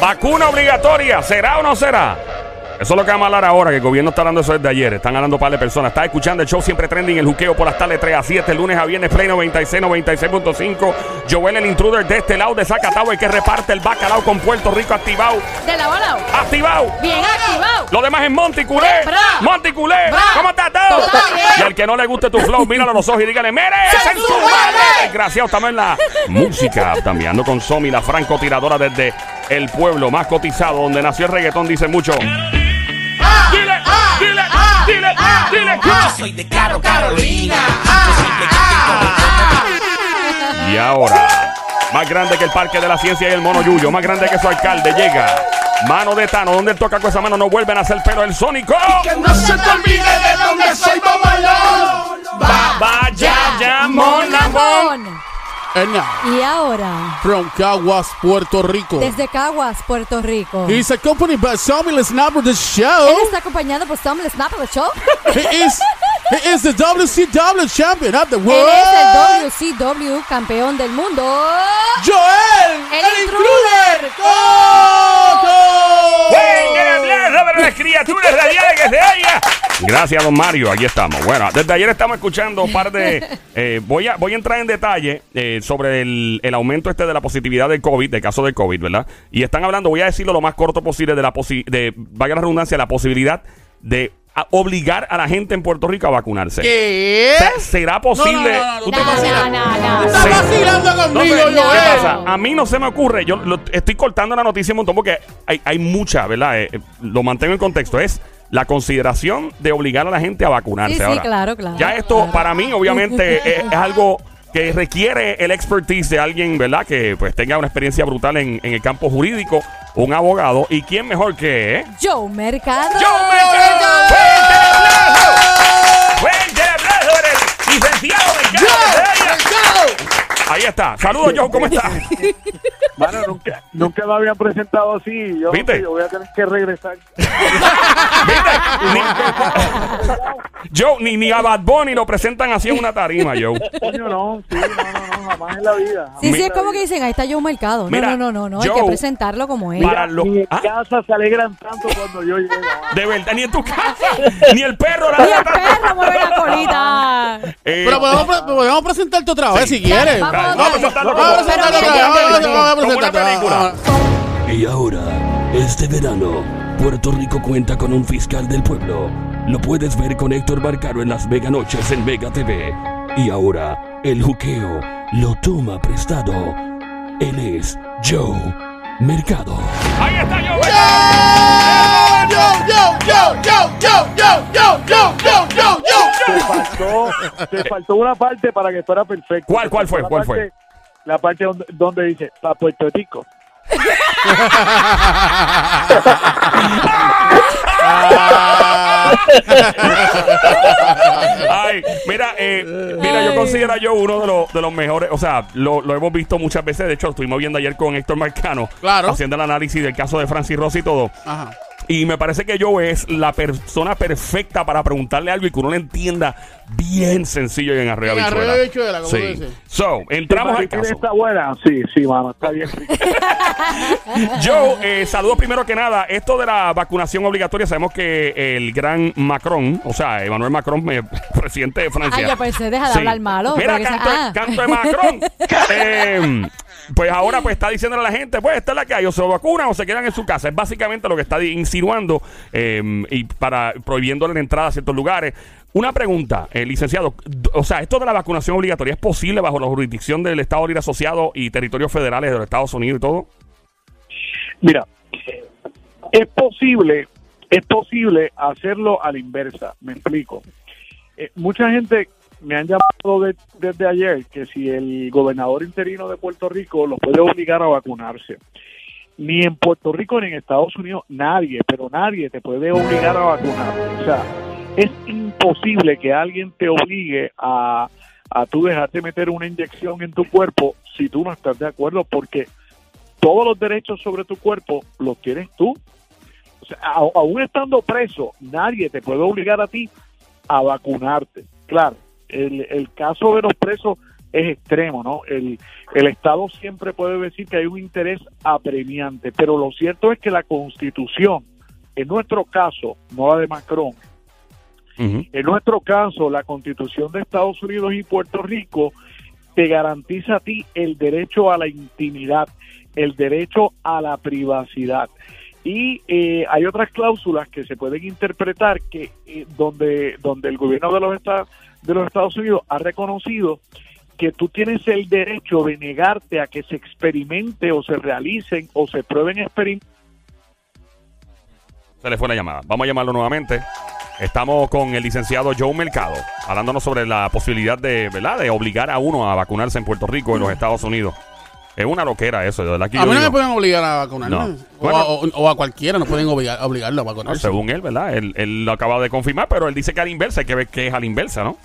Vacuna obligatoria, ¿será o no será? Eso es lo que vamos a hablar ahora, que el gobierno está hablando eso desde ayer. Están hablando un par de personas. Está escuchando el show siempre trending, el juqueo por las tardes 3 a 7, lunes a viernes, Play 96, 96.5. Joel, el intruder de este lado de Zacatau, el que reparte el bacalao con Puerto Rico activado. De la bola. ¡Activado! Bien activado. Lo demás es Monticulé. Monticulé. ¿Cómo está todo? Y al que no le guste tu flow, míralo a los ojos y dígale, ¡Mere! ¡Se ¡En su madre! Desgraciado, estamos en la música. También ando con Somi, la francotiradora desde el pueblo más cotizado, donde nació el reggaetón, dice mucho. Dile, dile, dile, dile. Yo soy de Caro Carolina. Y ahora, más grande que el Parque de la Ciencia y el Mono Yuyo, más grande que su alcalde, llega. Mano de Tano, donde él toca con esa mano, no vuelven a hacer pelo el Sónico. Que no se te olvide de dónde soy mamalón. Ba, ba, ya, ya, mon, amor. Edna, Y ahora, from Caguas, Puerto Rico. desde Caguas, Puerto Rico. He's accompanied by Sammy Lesnapper the Él show. está acompañado por Tom Snap del show. He is, he is the WCW champion of the Él world. es el WCW campeón del mundo. Joel, El intruder. El para las criaturas radiales que se haya. Gracias, don Mario. Aquí estamos. Bueno, desde ayer estamos escuchando un par de. eh, voy, a, voy a entrar en detalle eh, sobre el, el aumento este de la positividad del COVID, de caso de COVID, ¿verdad? Y están hablando, voy a decirlo lo más corto posible, de la posi de, vaya la redundancia, la posibilidad de a- obligar a la gente en Puerto Rico a vacunarse. ¿Qué? ¿Será posible? No, no, no, no, ¿Tú no. Estás vacilando No, conmigo, pero, ¿Qué Joel. pasa? A mí no se me ocurre. Yo lo- estoy cortando la noticia un montón porque hay, hay mucha, ¿verdad? Eh, eh, lo mantengo en contexto. Es la consideración de obligar a la gente a vacunarse. Sí, sí, Ahora, claro, claro. Ya esto, para mí, obviamente, es, es algo que requiere el expertise de alguien, ¿verdad? Que pues tenga una experiencia brutal en, en el campo jurídico, un abogado. ¿Y quién mejor que? Joe Mercado. ¡Joe Mercado! Ahí está. Saludos, Joe. ¿Cómo estás? Mano, nunca, nunca me habían presentado así. Yo, ¿Viste? voy a tener que regresar. Ni- Joe, ni, ni a Bad Bunny lo presentan así en una tarima, Joe. Coño, no, sí, no, no, no, jamás en la vida. Sí, jamás sí, es como que dicen, ahí está Joe Mercado. No, Mira, no, no, no, no. Hay Joe, que presentarlo como es. para los- Ni en ¿Ah? casa se alegran tanto cuando yo llego. De verdad, ni en tu casa, ni el perro. Y el perro mueve la colita. Eh, Pero podemos, podemos presentarte otra vez si quieres. vamos, Y ahora, este verano, Puerto Rico cuenta con un fiscal del pueblo. Lo puedes ver con Héctor Barcaro en las Mega Noches en Vega TV. Y ahora, el juqueo lo toma prestado. Él es Joe Mercado. Ahí está Joe. Yo, yo, yo, yo, yo, yo, yo, yo, yo, yo, yo. Te faltó, te faltó una parte para que fuera perfecto. ¿Cuál, cuál fue, la cuál fue? parte- La parte donde, donde dice, para Puerto Rico. Ay, mira, eh, mira, yo considero a Joe uno de los, de los mejores, o sea, lo, lo hemos visto muchas veces, de hecho, lo estuvimos viendo ayer con Héctor Marcano, Claro. haciendo el análisis del caso de Francis Rossi y todo. Ajá. Y me parece que Joe es la persona perfecta para preguntarle algo y que uno le entienda bien sencillo y en arroyo En arroyo habichuela. habichuela, como Sí. dice. So, entramos al Maritín caso. está buena? Sí, sí, mano, está bien. Joe, eh, saludos primero que nada. Esto de la vacunación obligatoria, sabemos que el gran Macron, o sea, Emmanuel Macron, eh, presidente de Francia. Ay, yo pensé, deja de Sí. hablar malo. Mira, canto, de- ah. canto de Macron. Eh, pues ahora pues está diciéndole a la gente, pues esta es la que hay, o se vacunan o se quedan en su casa. Es básicamente lo que está insinuando eh, y para prohibiéndole la entrada a ciertos lugares. Una pregunta, eh, licenciado, o sea, esto de la vacunación obligatoria es posible bajo la jurisdicción del Estado Libre Asociado y territorios federales de los Estados Unidos y todo. Mira, es posible, es posible hacerlo a la inversa. Me explico. Eh, mucha gente me han llamado de- desde ayer que si el gobernador interino de Puerto Rico los puede obligar a vacunarse. Ni en Puerto Rico ni en Estados Unidos nadie, pero nadie te puede obligar a vacunar. O sea, es imposible que alguien te obligue a, a tú dejarte meter una inyección en tu cuerpo si tú no estás de acuerdo, porque todos los derechos sobre tu cuerpo los tienes tú. O sea, aún estando preso, nadie te puede obligar a ti a vacunarte. Claro, el, el caso de los presos es extremo, ¿no? El, el Estado siempre puede decir que hay un interés apremiante, pero lo cierto es que la Constitución, en nuestro caso, no la de Macron, en nuestro caso, la Constitución de Estados Unidos y Puerto Rico te garantiza a ti el derecho a la intimidad, el derecho a la privacidad. Y eh, hay otras cláusulas que se pueden interpretar que eh, donde donde el gobierno de los Estados de los Estados Unidos ha reconocido que tú tienes el derecho de negarte a que se experimente o se realicen o se prueben experimentos Se le fue la llamada. Vamos a llamarlo nuevamente. Estamos con el licenciado Joe Mercado, hablándonos sobre la posibilidad de, ¿verdad? de obligar a uno a vacunarse en Puerto Rico, en los Estados Unidos. Es una loquera eso, de verdad que A yo mí no me digo, pueden obligar a vacunarme. No. O, Bueno. a, o- o a cualquiera no pueden obligar, obligarlo a no, vacunarse. según él, ¿verdad? Él, él lo acaba de confirmar, pero él dice que a la inversa, hay que ver qué es a la inversa, ¿no?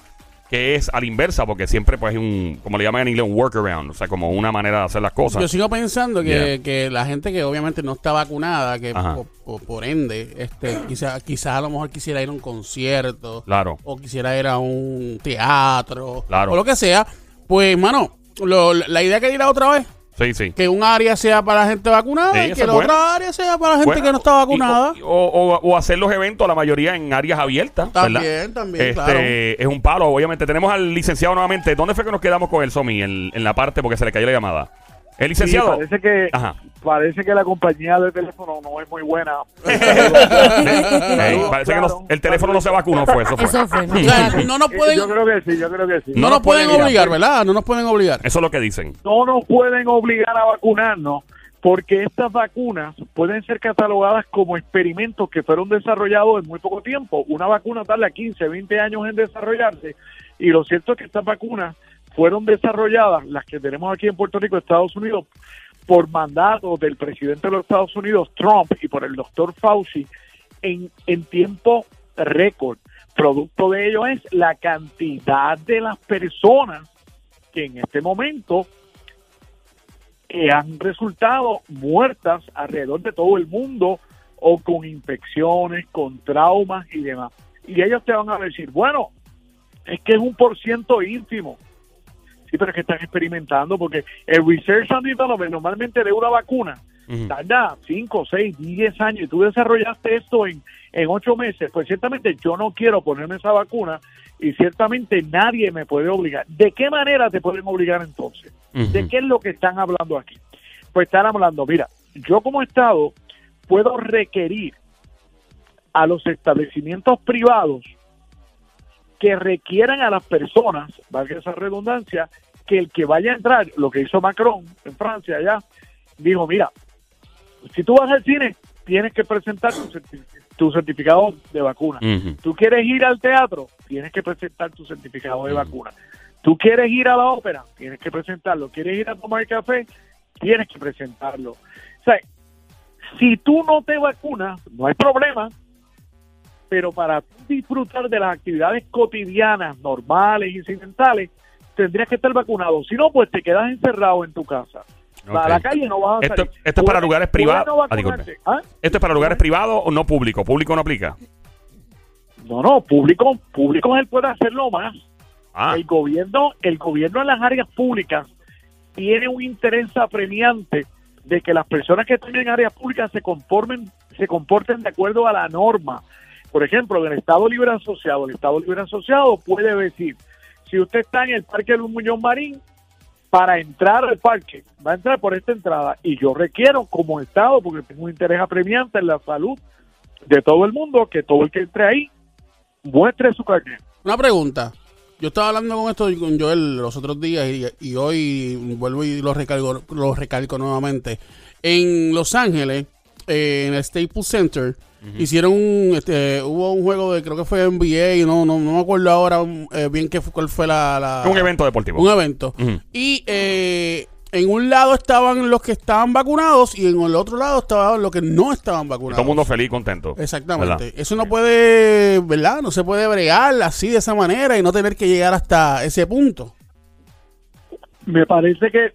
Que es a la inversa, porque siempre pues es un, como le llaman en inglés, un workaround, o sea, como una manera de hacer las cosas. Yo sigo pensando que, Yeah. que la gente que obviamente no está vacunada, que Ajá. por, ende, este, quizás quizá a lo mejor quisiera ir a un concierto, Claro. o quisiera ir a un teatro, Claro. o lo que sea, pues, mano, lo- la idea que dirá otra vez, Sí, sí. que un área sea para la gente vacunada Sí, y que la buena. otra área sea para la gente Bueno, que no está y- vacunada. O, o- o hacer los eventos, la mayoría en áreas abiertas. También, ¿verdad? también, Este, claro. Es un palo, obviamente. Tenemos al licenciado nuevamente. ¿Dónde fue que nos quedamos con el Somi? En, en la parte, porque se le cayó la llamada. El Sí, licenciado. parece que Ajá. parece que la compañía de teléfono no es muy buena. Parece que no- el teléfono no se vacunó, fue eso. Fue. Eso fue. O sea, no nos pueden, Yo creo que sí, yo creo que sí. no no nos nos pueden pueden obligar, ¿verdad? No nos pueden obligar. Eso es lo que dicen. No nos pueden obligar a vacunarnos porque estas vacunas pueden ser catalogadas como experimentos que fueron desarrollados en muy poco tiempo. Una vacuna tarda 15, 20 años en desarrollarse y lo cierto es que estas vacunas fueron desarrolladas, las que tenemos aquí en Puerto Rico, Estados Unidos, por mandato del presidente de los Estados Unidos, Trump, y por el doctor Fauci, en, en tiempo récord. Producto de ello es la cantidad de las personas que en este momento que han resultado muertas alrededor de todo el mundo o con infecciones, con traumas y demás. Y ellos te van a decir, bueno, es que es un por ciento ínfimo. Sí, pero es que están experimentando porque el research and development normalmente de una vacuna tarda 5, 6, 10 años y tú desarrollaste esto en, en 8 meses, pues ciertamente yo no quiero ponerme esa vacuna y ciertamente nadie me puede obligar. ¿De qué manera te pueden obligar entonces? ¿De qué es lo que están hablando aquí? Pues están hablando, mira, yo como Estado puedo requerir a los establecimientos privados que requieran a las personas, valga esa redundancia, que el que vaya a entrar, lo que hizo Macron en Francia ya, dijo, mira, si tú vas al cine, tienes que presentar tu, certi- tu certificado de vacuna. Ujú. Tú quieres ir al teatro, tienes que presentar tu certificado de vacuna. Tú quieres ir a la ópera, tienes que presentarlo. Quieres ir a tomar café, tienes que presentarlo. O sea, si tú no te vacunas, no hay problema, pero para disfrutar de las actividades cotidianas, normales, incidentales, tendrías que estar vacunado. Si no, pues te quedas encerrado en tu casa. Ok. A la calle no vas a Esto- salir. esto es para lugares privados. no Ah. ¿Ah? ¿Esto es para lugares privados o no público? Público no aplica. No, no, público, público él puede hacerlo más. Ah, El gobierno, el gobierno en las áreas públicas tiene un interés apremiante de que las personas que están en áreas públicas se conformen, se comporten de acuerdo a la norma. Por ejemplo, en el Estado Libre Asociado, el Estado Libre Asociado puede decir, si usted está en el Parque Luis Muñoz Marín, para entrar al parque, va a entrar por esta entrada y yo requiero como Estado, porque tengo un interés apremiante en la salud de todo el mundo, que todo el que entre ahí muestre su carnet. Una pregunta. Yo estaba hablando con esto con Joel los otros días y, y hoy vuelvo y lo recalco, lo recalco nuevamente. En Los Ángeles, eh, en el Staples Center, hicieron un, este, hubo un juego de, creo que fue NBA, no, no, no me acuerdo ahora eh, bien qué fue, cuál fue la... la- un evento deportivo. Un evento. Y eh, en un lado estaban los que estaban vacunados y en el otro lado estaban los que no estaban Y vacunados. todo el mundo feliz contento. Exactamente. ¿Verdad? Eso no puede, ¿verdad? No se puede bregar así de esa manera y no tener que llegar hasta ese punto. me parece que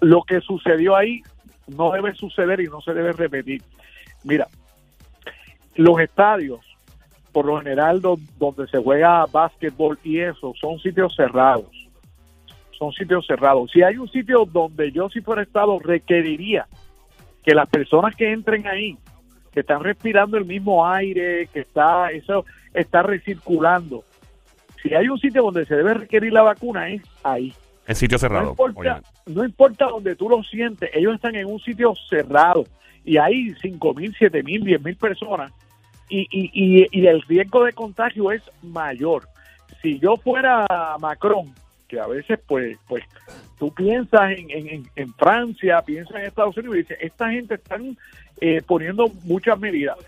lo que sucedió ahí no debe suceder y no se debe repetir. Mira, los estadios, por lo general do- donde se juega básquetbol y eso, son sitios cerrados. son sitios cerrados. Si hay un sitio donde yo si fuera Estado requeriría que las personas que entren ahí, que están respirando el mismo aire, que está eso está recirculando, si hay un sitio donde se debe requerir la vacuna es ahí. En sitio No cerrado. importa, obviamente. no importa donde tú lo sientes, ellos están en un sitio cerrado y hay cinco mil, siete mil, diez mil personas y, y, y, el riesgo de contagio es mayor. Si yo fuera Macron, que a veces pues pues tú piensas en, en, en- Francia, piensas en Estados Unidos y dices, esta gente están eh, poniendo muchas medidas.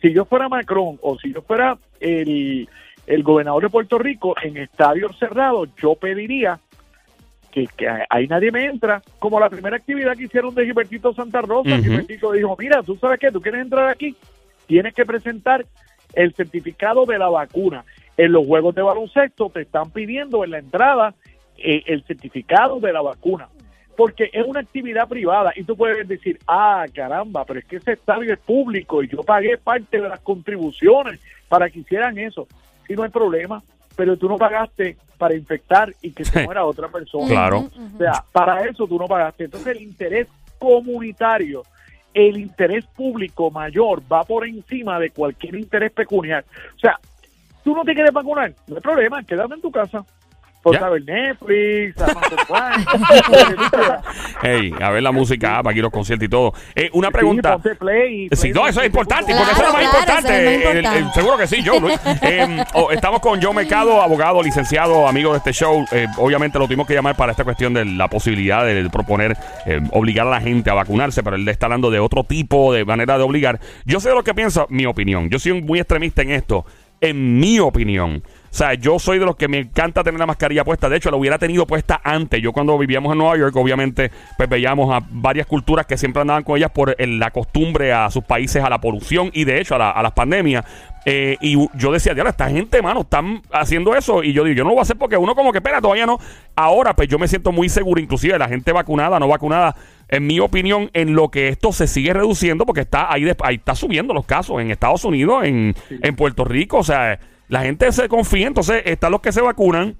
Si yo fuera Macron o si yo fuera el, el gobernador de Puerto Rico en estadios cerrados, yo pediría que, que ahí nadie me entra, como la primera actividad que hicieron de Gilbertito Santa Rosa. Gilbertito dijo, mira, tú sabes qué, tú quieres entrar aquí, tienes que presentar el certificado de la vacuna. En los juegos de baloncesto te están pidiendo en la entrada eh, el certificado de la vacuna, porque es una actividad privada y tú puedes decir, ah, caramba, pero es que ese estadio es público y yo pagué parte de las contribuciones para que hicieran eso. Si no hay problema, pero tú no pagaste para infectar y que se muera otra persona. Claro. O sea, para eso tú no pagaste. Entonces el interés comunitario, el interés público mayor va por encima de cualquier interés pecuniar. O sea, tú no te quieres vacunar, no hay problema, quédate en tu casa. Por Ya. saber Netflix. Hey, a ver la música, para aquí los conciertos y todo. Eh, una pregunta. play, Sí, no, eso es importante, porque eso es lo más Claro, claro, importante. El- el- seguro que sí. Luis. Eh, oh, estamos con Joe Mercado, abogado, licenciado, amigo de este show. Eh, obviamente lo tuvimos que llamar para esta cuestión de la posibilidad de proponer eh, obligar a la gente a vacunarse, pero él está hablando de otro tipo de manera de obligar. Yo sé lo que piensa, mi opinión. Yo soy muy extremista en esto. En mi opinión. O sea, yo soy de los que me encanta tener la mascarilla puesta. De hecho, la hubiera tenido puesta antes. Yo cuando vivíamos en Nueva York, obviamente, pues veíamos a varias culturas que siempre andaban con ellas por la costumbre a sus países, a la polución y de hecho a, la- a las pandemias. Eh, y yo decía, diablo, esta gente, mano, están haciendo eso. Y yo digo, yo no lo voy a hacer porque uno como que, espera, todavía no. Ahora, pues yo me siento muy seguro, inclusive la gente vacunada, no vacunada, en mi opinión, en lo que esto se sigue reduciendo, porque está ahí, ahí está subiendo los casos en Estados Unidos, en, en Puerto Rico, o sea, la gente se confía, entonces están los que se vacunan,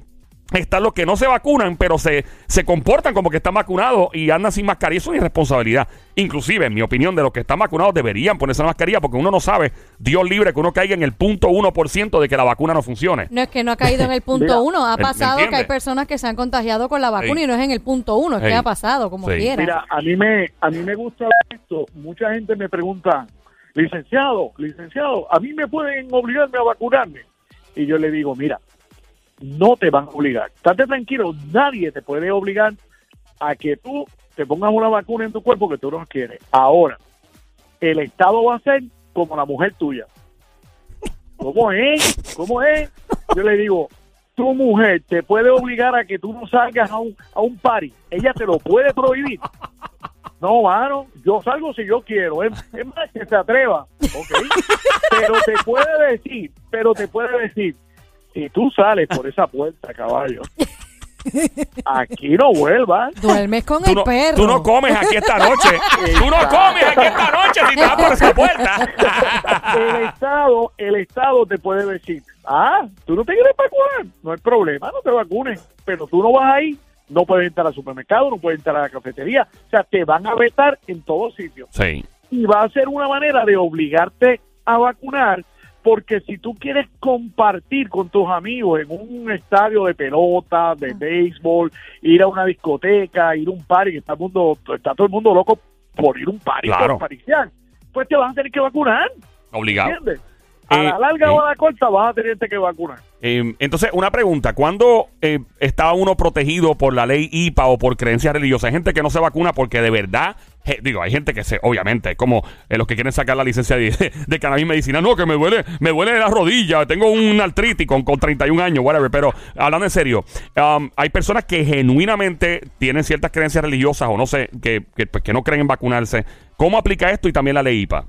están los que no se vacunan, pero se, se comportan como que están vacunados y andan sin mascarilla. Eso es una irresponsabilidad. Inclusive, en mi opinión, de los que están vacunados deberían ponerse la mascarilla porque uno no sabe, Dios libre, que uno caiga en el punto 1% de que la vacuna no funcione. No es que no ha caído en el punto Mira, uno, ha ¿me- me pasado que hay personas que se han contagiado con la vacuna Sí. y no es en el punto uno, es Sí. que ha pasado, como Sí. quiera. Mira, a mí me a mí me gusta esto. Mucha gente me pregunta, licenciado, licenciado, a mí me pueden obligarme a vacunarme. Y yo le digo, mira, no te van a obligar. Estate tranquilo, nadie te puede obligar a que tú te pongas una vacuna en tu cuerpo que tú no quieres. Ahora, el Estado va a ser como la mujer tuya. ¿Cómo es? ¿Cómo es? Yo le digo, tu mujer te puede obligar a que tú no salgas a un, a un party. Ella te lo puede prohibir. No, mano, yo salgo si yo quiero. Es, es más, que se atreva. Ok. Pero te puede decir, pero te puede decir, si tú sales por esa puerta, caballo, aquí no vuelvas. Duermes con Tú el no, perro. tú no comes aquí esta noche. tú no comes aquí esta noche si te vas por esa puerta. El Estado, el Estado te puede decir, ah, tú no te quieres vacunar, no hay problema, no te vacunes, pero tú no vas ahí, no puedes entrar al supermercado, no puedes entrar a la cafetería, o sea, te van a vetar en todos sitios. sí. y va a ser una manera de obligarte a vacunar porque si tú quieres compartir con tus amigos en un estadio de pelota, de béisbol, ir a una discoteca, ir a un party, que está, el mundo, está todo el mundo loco por ir a un party, Claro. por pariciar, pues te vas a tener que vacunar, Obligado. ¿entiendes? A Eh, la larga eh. o a la corta vas a tener que vacunar. Eh, entonces, una pregunta. ¿Cuándo eh, está uno protegido por la ley IPA o por creencias religiosas? Hay gente que no se vacuna porque de verdad, digo, hay gente que se, obviamente, como eh, los que quieren sacar la licencia de, de cannabis medicinal. No, que me duele, me duele la rodilla, tengo un artritis con, con 31 años, whatever. Pero hablando en serio, um, hay personas que genuinamente tienen ciertas creencias religiosas o no sé, que, que, pues, que no creen en vacunarse. ¿Cómo aplica esto y también la ley IPA?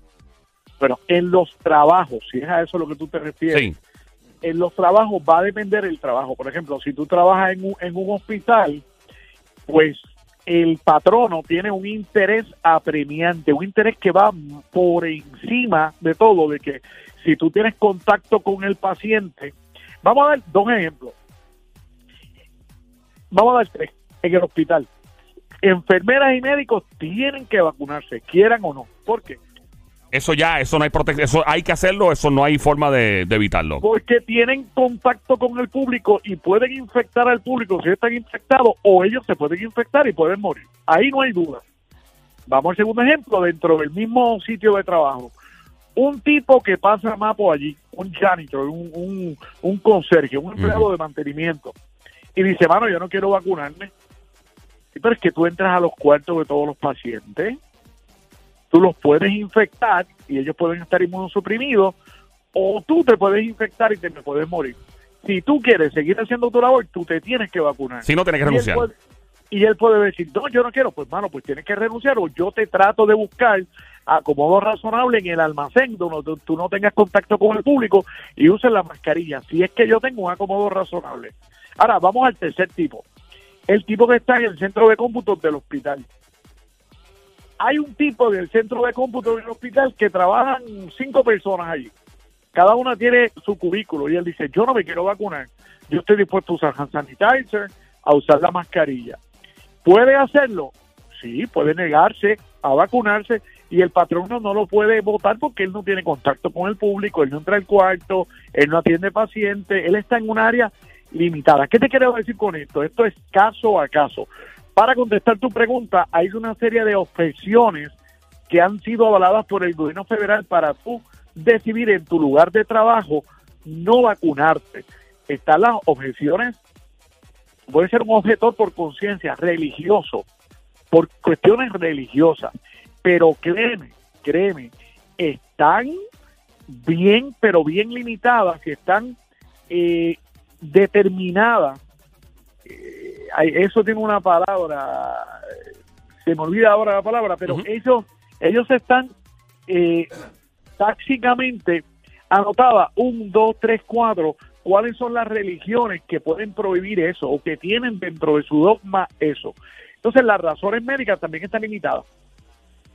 Bueno, en los trabajos, si es a eso lo que tú te refieres, Sí. En los trabajos va a depender el trabajo. Por ejemplo, si tú trabajas en un, en un hospital, pues el patrono tiene un interés apremiante, un interés que va por encima de todo, de que si tú tienes contacto con el paciente, vamos a dar dos ejemplos. vamos a dar tres, en el hospital. Enfermeras y médicos tienen que vacunarse, quieran o no. ¿Por qué? Eso ya, eso no hay protección, eso hay que hacerlo, eso no hay forma de, de evitarlo. Porque tienen contacto con el público y pueden infectar al público si están infectados o ellos se pueden infectar y pueden morir. Ahí no hay duda. Vamos al segundo ejemplo, dentro del mismo sitio de trabajo. Un tipo que pasa mapo allí, un janitor, un, un, un conserje, un empleado de mantenimiento, y dice, mano, yo no quiero vacunarme. Pero es que tú entras a los cuartos de todos los pacientes, tú los puedes infectar y ellos pueden estar inmunosuprimidos, o tú te puedes infectar y te me puedes morir. Si tú quieres seguir haciendo tu labor, tú te tienes que vacunar. Si no, tienes que Y él renunciar. puede- Y él puede decir, no, yo no quiero, pues mano, pues tienes que renunciar o yo te trato de buscar acomodo razonable en el almacén donde tú, tú no tengas contacto con el público y uses la mascarilla. Si es que yo tengo un acomodo razonable. Ahora, vamos al tercer tipo. El tipo que está en el centro de cómputo del hospital. Hay un tipo del centro de cómputo del hospital que trabajan cinco personas allí. Cada una tiene su cubículo y él dice, yo no me quiero vacunar. Yo estoy dispuesto a usar hand sanitizer, a usar la mascarilla. ¿Puede hacerlo? Sí, puede negarse a vacunarse y el patrono no lo puede votar porque él no tiene contacto con el público, él no entra al cuarto, él no atiende pacientes, él está en un área limitada. ¿Qué te quiero decir con esto? Esto es caso a caso. Para contestar tu pregunta, hay una serie de objeciones que han sido avaladas por el gobierno federal para tú decidir en tu lugar de trabajo no vacunarte. Están las objeciones, puede ser un objetor por conciencia, religioso, por cuestiones religiosas, pero créeme, créeme, están bien, pero bien limitadas y están eh, determinadas. Eh, eso tiene una palabra, eh, se me olvida ahora la palabra, pero ellos, ellos están eh, tácticamente anotada un, dos, tres, cuatro, cuáles son las religiones que pueden prohibir eso o que tienen dentro de su dogma eso. Entonces las razones médicas también están limitadas.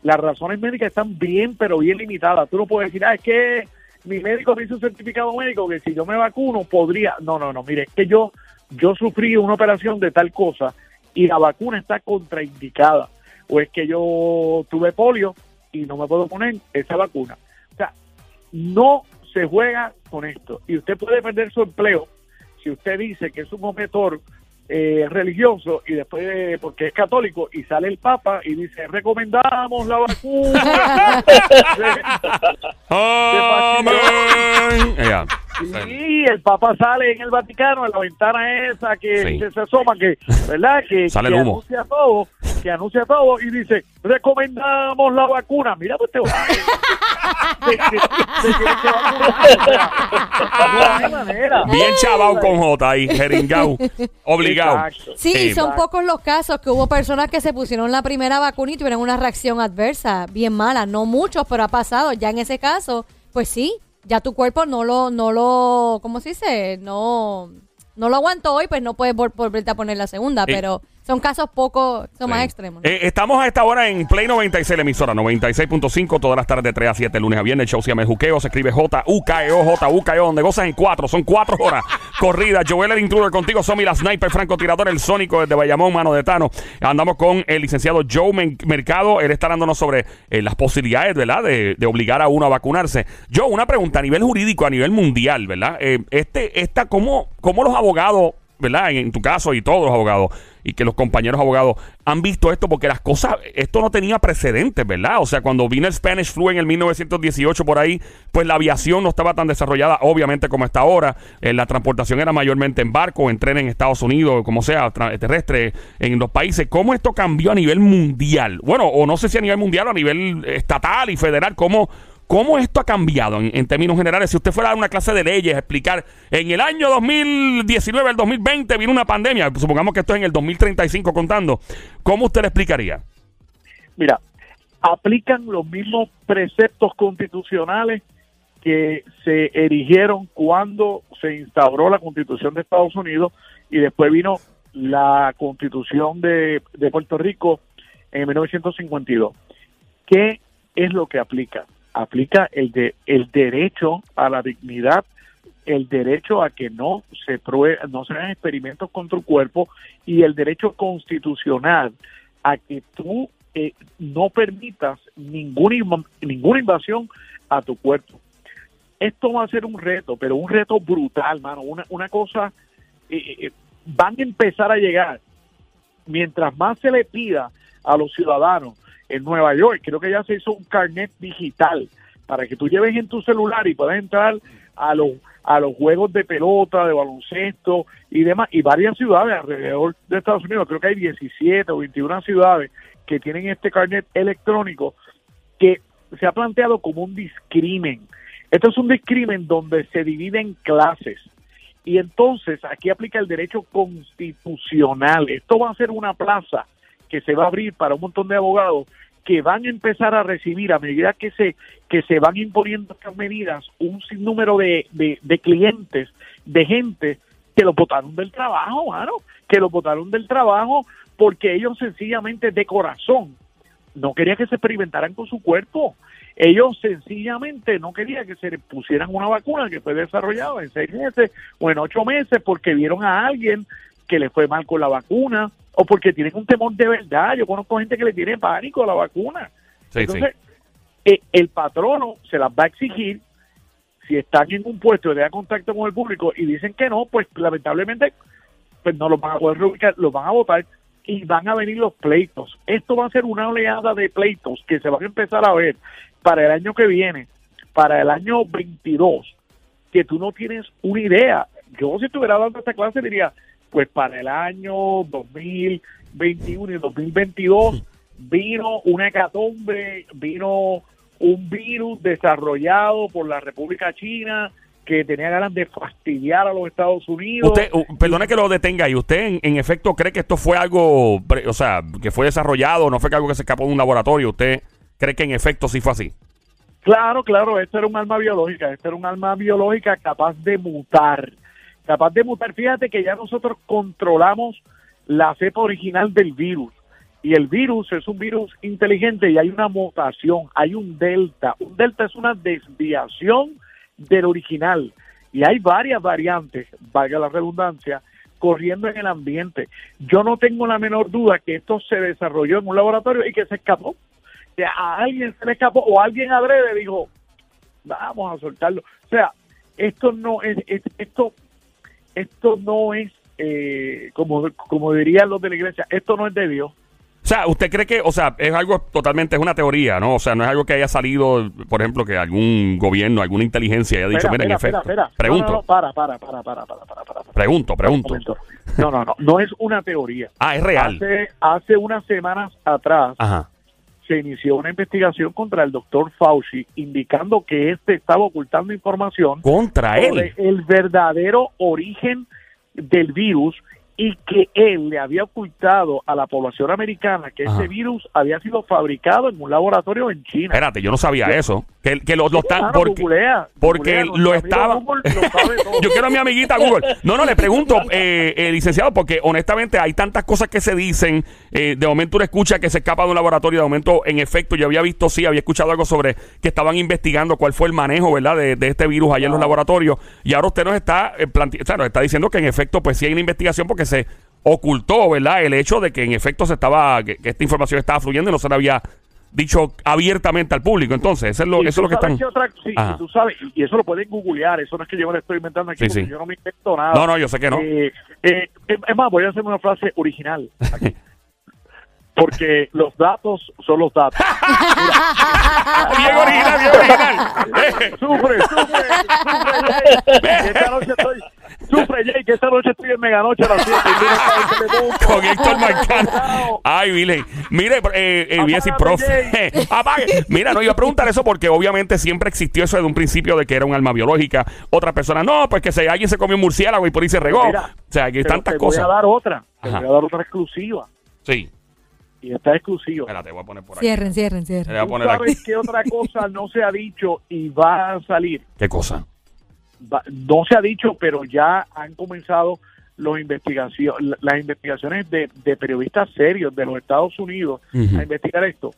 Las razones médicas están bien, pero bien limitadas. Tú no puedes decir, ah, es que mi médico me hizo un certificado médico que si yo me vacuno podría. No, no, no, mire, es que yo, yo sufrí una operación de tal cosa y la vacuna está contraindicada. O es que yo tuve polio y no me puedo poner esa vacuna. O sea, no se juega con esto. Y usted puede perder su empleo si usted dice que es un objetor eh, religioso y después, de- porque es católico, y sale el Papa y dice, recomendamos la vacuna. Amén. Ya. Y el Papa sale en el Vaticano, en la ventana esa que Sí. se asoma, que, ¿verdad? Que, Sale el que humo. anuncia todo, que anuncia todo y dice, recomendamos la vacuna. Mira, pues te manera. Bien chavao con J ahí, jeringao, obligado. Exacto. Sí, Sí. y son pocos los casos que hubo personas que se pusieron la primera vacuna y tuvieron una reacción adversa bien mala. No muchos, pero ha pasado. Ya en ese caso, pues sí, ya tu cuerpo no lo, no lo, ¿cómo se dice? No, no lo aguantó hoy, pues no puedes vol- volverte a poner la segunda, Sí. pero son casos poco, son más extremos. Eh, estamos a esta hora en Play 96, la emisora 96.5, todas las tardes de 3 a 7, lunes a viernes. El show se llama El Juqueo, se escribe J-U-K-E-O, J-U-K-E-O, donde gozas en cuatro, son cuatro horas corridas. Joel el intruder contigo, Somi la sniper, francotirador, el sónico desde Bayamón, mano de Tano. Andamos con el licenciado Joe Men- Mercado, él está dándonos sobre eh, las posibilidades, ¿verdad?, de, de obligar a uno a vacunarse. Joe, una pregunta a nivel jurídico, a nivel mundial, ¿verdad? Eh, este, esta, ¿cómo, ¿Cómo los abogados, ¿verdad?, en, tu caso y todos los abogados, y que los compañeros abogados han visto esto porque las cosas, esto no tenía precedentes, ¿verdad? O sea, cuando vino el Spanish Flu en el 1918 por ahí, pues la aviación no estaba tan desarrollada, obviamente, como está ahora. Eh, la transportación era mayormente en barco, en tren en Estados Unidos, como sea, terrestre en los países. ¿Cómo esto cambió a nivel mundial? Bueno, o no sé si a nivel mundial o a nivel estatal y federal, ¿cómo, ¿Cómo esto ha cambiado en, términos generales? Si usted fuera a dar una clase de leyes, explicar, en el año 2019, el 2020, vino una pandemia, supongamos que esto es en el 2035 contando, ¿cómo usted le explicaría? Mira, aplican los mismos preceptos constitucionales que se erigieron cuando se instauró la constitución de Estados Unidos y después vino la constitución de, de Puerto Rico en 1952. ¿Qué es lo que aplica? Aplica el, de, el derecho a la dignidad el derecho a que no se prue no se hagan experimentos con tu cuerpo y el derecho constitucional a que tú eh, no permitas ninguna, ninguna invasión a tu cuerpo. Esto va a ser un reto, pero un reto brutal, mano. Una, una cosa, eh, eh, van a empezar a llegar, mientras más se le pida a los ciudadanos en Nueva York, creo que ya se hizo un carnet digital para que tú lleves en tu celular y puedas entrar a los a los juegos de pelota, de baloncesto y demás, y varias ciudades alrededor de Estados Unidos, creo que hay 17 o 21 ciudades que tienen este carnet electrónico que se ha planteado como un discrimen. Esto es un discrimen donde se dividen clases. Y entonces aquí aplica el derecho constitucional. Esto va a ser una plaza que se va a abrir para un montón de abogados que van a empezar a recibir a medida que se que se van imponiendo estas medidas un sinnúmero de, de, de clientes, de gente que los votaron del trabajo, mano, que los votaron del trabajo porque ellos sencillamente de corazón no querían que se experimentaran con su cuerpo. Ellos sencillamente no querían que se pusieran una vacuna que fue desarrollada en seis meses o en ocho meses porque vieron a alguien que le fue mal con la vacuna o porque tienen un temor de verdad. Yo conozco gente que le tiene pánico a la vacuna. Sí, Entonces, eh, el patrono se las va a exigir si están en un puesto de contacto con el público y dicen que no, pues lamentablemente pues no los van a poder reubicar, los van a votar y van a venir los pleitos. Esto va a ser una oleada de pleitos que se van a empezar a ver para el año que viene, para el año 22, que tú no tienes una idea. Yo si estuviera dando esta clase diría, pues para el año 2021 y 2022 vino una hecatombe, vino un virus desarrollado por la República China que tenía ganas de fastidiar a los Estados Unidos. Usted, perdone que lo detenga ahí. ¿Usted en, en efecto cree que esto fue algo, o sea, que fue desarrollado, no fue algo que se escapó de un laboratorio? ¿Usted cree que en efecto sí fue así? Claro, claro, esto era un arma biológica, esto era un arma biológica capaz de mutar, capaz de mutar. Fíjate que ya nosotros controlamos la cepa original del virus y el virus es un virus inteligente y hay una mutación, hay un delta. Un delta es una desviación del original y hay varias variantes, valga la redundancia, corriendo en el ambiente. Yo no tengo la menor duda que esto se desarrolló en un laboratorio y que se escapó que a alguien se le escapó o alguien adrede dijo, vamos a soltarlo. O sea, esto no es, es- esto, esto no es, eh, como, como dirían los de la iglesia, esto no es de Dios. O sea, ¿usted cree que, o sea, es algo totalmente, es una teoría, ¿no? O sea, no es algo que haya salido, por ejemplo, que algún gobierno, alguna inteligencia haya dicho, mira, en efecto. Pregunto. No, no, para, para, para, para, para, para, Pregunto, pregunto. No, no, no, no es una teoría. Ah, es real. Hace, hace unas semanas atrás, Ajá se inició una investigación contra el doctor Fauci indicando que este estaba ocultando información Contra sobre él. el verdadero origen del virus y que él le había ocultado a la población americana que Ajá. ese virus había sido fabricado en un laboratorio en China. Espérate, yo no sabía eso. Que, que lo, lo están, Claro, porque, googlea, porque googlea, lo amigo estaba. Google lo sabe todo. yo quiero a mi amiguita Google. No, no, le pregunto, eh, eh, licenciado, porque honestamente hay tantas cosas que se dicen. eh, de momento uno escucha que se escapa de un laboratorio. De momento, en efecto, yo había visto, sí, había escuchado algo sobre que estaban investigando cuál fue el manejo, ¿verdad?, de, de este virus allá en los laboratorios. Y ahora usted nos está, eh, plantea- o sea, nos está diciendo que en efecto, pues sí hay una investigación porque se ocultó, ¿verdad?, el hecho de que en efecto se estaba, que, que esta información estaba fluyendo y no se le había dicho abiertamente al público. Entonces, eso es lo, eso es lo que están. otra- sí, y tú sabes, y eso lo pueden googlear, eso no es que yo me lo estoy inventando aquí, Sí, porque sí. yo no me invento nada. No, no, yo sé que no. Eh, eh, es más, voy a hacer una frase original. aquí. Porque los datos son los datos. bien original, bien original. Sufre, sufre, sufre, esta noche estoy, sufre, Jay, que esta noche estoy en Meganoche a las 7. y viene para el Telemundo. Con Héctor Marcano. Ay, Virgen. Mire, eh, eh, voy a decir, Apágame, profe. Apague. Mira, no iba a preguntar eso porque obviamente siempre existió eso desde un principio de que era un alma biológica. Otra persona, no, pues que si alguien se comió un murciélago y por ahí se regó. Mira, o sea, que hay tantas te cosas. Voy a dar otra. Te voy a dar otra exclusiva. Sí. Y esta es exclusiva. Espérate, voy a poner por aquí. Cierren, cierren, cierren. voy a ¿Tú poner aquí. sabes qué otra cosa no se ha dicho y va a salir? ¿Qué cosa? No se ha dicho, pero ya han comenzado los investigación, las investigaciones de, de periodistas serios de los Estados Unidos a investigar esto.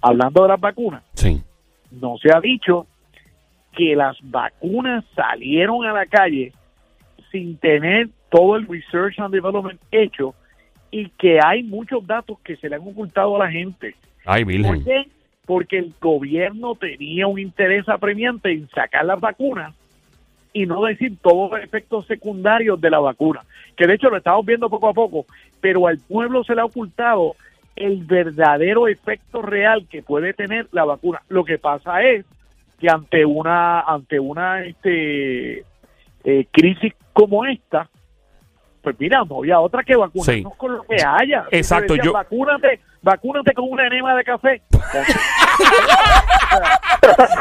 Hablando de las vacunas, Sí. no se ha dicho que las vacunas salieron a la calle sin tener todo el research and development hecho y que hay muchos datos que se le han ocultado a la gente. Ay, ¿Por qué? Porque el gobierno tenía un interés apremiante en sacar las vacunas y no decir todos los efectos secundarios de la vacuna, que de hecho lo estamos viendo poco a poco, pero al pueblo se le ha ocultado el verdadero efecto real que puede tener la vacuna. Lo que pasa es que ante una ante una este eh, crisis como esta, pues mira, no había otra que vacunarnos Sí. con lo que haya. Exacto, yo- Vacúnate, vacúnate con una enema de café.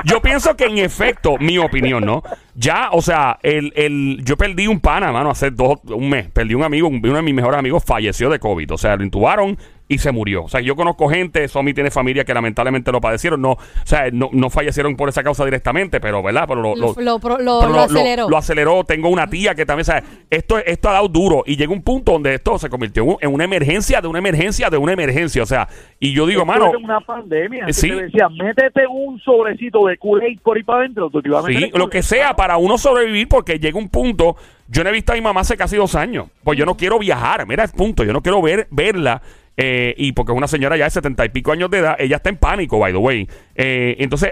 Yo pienso que en efecto, mi opinión, ¿no? Ya, o sea, el, el, yo perdí un pana, mano, hace dos, un mes. Perdí un amigo, un- uno de mis mejores amigos falleció de COVID. O sea, lo intubaron y se murió. O sea, yo conozco gente, Somi tiene familia que lamentablemente lo padecieron. No, o sea, no, no fallecieron por esa causa directamente, pero, ¿verdad? Pero lo, Lo, lo- lo pro- lo- pero lo aceleró. lo aceleró. Tengo una tía que también, o sea, esto, esto ha dado duro y llega un punto donde esto se convirtió en un- en una emergencia, de una emergencia, de una emergencia. O sea, y yo digo, mano, era una pandemia. que sí. Te decían, métete un sobrecito de Kool-Aid por ahí para adentro. tú te ibas a meter Sí, lo que sea para uno sobrevivir porque llega un punto. Yo no he visto a mi mamá hace casi dos años. Pues yo no quiero viajar. Mira el punto. Yo no quiero ver verla. Eh, y porque es una señora ya de setenta y pico años de edad, ella está en pánico, by the way. Eh, entonces,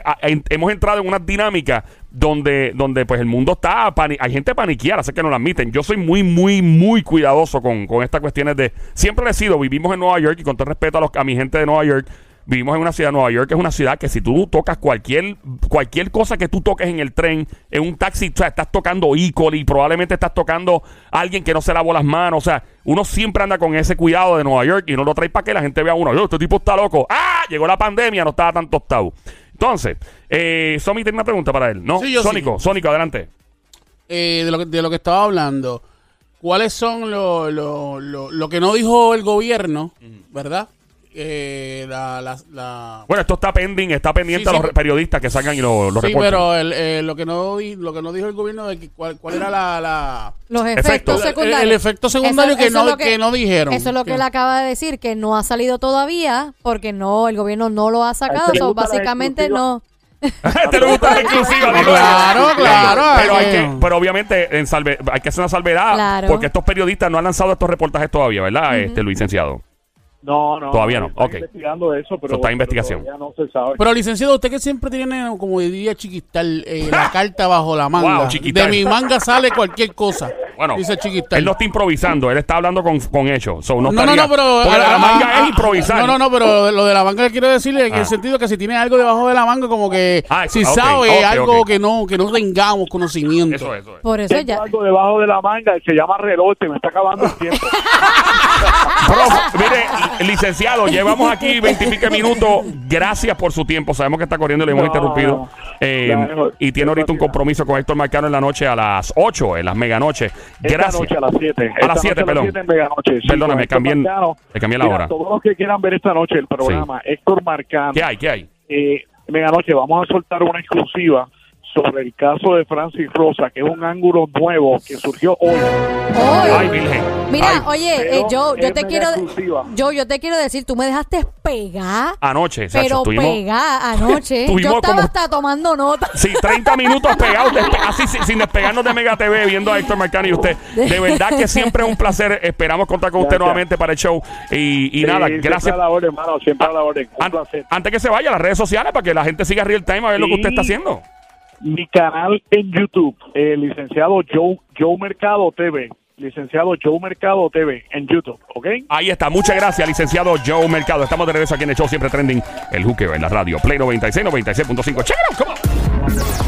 hemos entrado en una dinámica donde, donde pues el mundo está, hay gente paniqueada, sé que no lo admiten. Yo soy muy, muy, muy cuidadoso con, con estas cuestiones de, siempre he sido, vivimos en Nueva York y con todo respeto a, los, a mi gente de Nueva York, Vivimos en una ciudad, Nueva York, que es una ciudad que si tú tocas cualquier cualquier cosa que tú toques en el tren, en un taxi, o sea, estás tocando E. coli, probablemente estás tocando a alguien que no se lavó las manos. O sea, uno siempre anda con ese cuidado de Nueva York y no lo trae para que la gente vea a uno. Yo, este tipo está loco. ¡Ah! Llegó la pandemia, no estaba tan tostado. Entonces, eh, Somi tiene una pregunta para él, ¿no? Sí, yo Sónico, Sónico, adelante. eh, de, lo que, de lo que estaba hablando, ¿cuáles son lo, lo, lo, lo que no dijo el gobierno, verdad? Eh, la, la, la- Bueno, esto está pending, está pendiente Sí, a los pero- periodistas que salgan y lo, lo sí, reporten. pero el, eh, lo, que no lo que no dijo el gobierno de que cuál, cuál era la... la- Los Efectos. El- secundarios. el efecto secundario que no- lo que no dijeron. Eso es lo que Que- él acaba de decir, que no ha salido todavía porque no el gobierno no lo ha sacado. So, básicamente no. ¿Te le gusta la exclusiva? Claro, claro, Pero, hay que, pero obviamente en salve, hay que hacer una salvedad Claro. porque estos periodistas no han lanzado estos reportajes todavía, ¿verdad, este Luis Licenciado? No, no. Todavía no, están ok. investigando eso, pero. Eso está en pero investigación. todavía no se sabe. Pero licenciado, usted que siempre tiene, como diría Chiquistal, eh, la carta bajo la manga. Wow, Chiquistal. de mi manga sale cualquier cosa. Bueno, dice Chiquistal. él no está improvisando, él está hablando con, con hechos. So, no, No, no, estaría- no, pero. Porque ah, la manga ah, es ah, improvisar. No, no, no, pero lo de la manga quiero decirle en Ah. el sentido que si tiene algo debajo de la manga, como que Ah, si ok, sabe ok, algo ok. que no que no tengamos conocimiento. Eso es, eso es. Por eso ya. algo debajo de la manga y se llama reloj, me está acabando el tiempo. Profe, mire, licenciado, llevamos aquí veintipico minutos. Gracias por su tiempo. Sabemos que está corriendo y le hemos No, interrumpido. Eh, mejor. y tiene ahorita un compromiso con Héctor Marcano en la noche a las 8, en las meganoches. Esta Gracias. noche a las 7. A las 7, perdón. en Meganoche. Sí, Perdóname, cambié Marcano. le cambié la Mira, hora. Todos los que quieran ver esta noche el programa, Héctor Marcano. ¿Qué hay? ¿Qué hay? Eh, Meganoche, vamos a soltar una exclusiva sobre el caso de Francis Rosa, que es un ángulo nuevo que surgió hoy. Hoy. Ay, Virgen. Mira, Ay, oye, eh, yo, yo te quiero, exclusiva. yo, yo te quiero decir, tú me dejaste pegar, Anoche, Sacho, pero pegar anoche. Tuvimos Yo estaba como- hasta tomando nota. Sí, 30 minutos pegados, despe- así sin, sin despegarnos de Mega TV, viendo a Héctor Marcano y usted. De verdad que siempre es un placer. Esperamos contar con usted Gracias. nuevamente para el show. Y, y nada, Sí, gracias. Siempre a la orden, hermano, siempre a la orden. Un An- placer. antes que se vaya, las redes sociales para que la gente siga real time a ver lo que Sí. usted está haciendo. Mi canal en YouTube, eh, licenciado Joe, Joe Mercado TV. Licenciado Joe Mercado TV en YouTube, ¿ok? Ahí está. Muchas gracias, licenciado Joe Mercado. Estamos de regreso aquí en el show siempre trending. El juqueo en la radio. Play 96, 96.5. Check it out. Come on.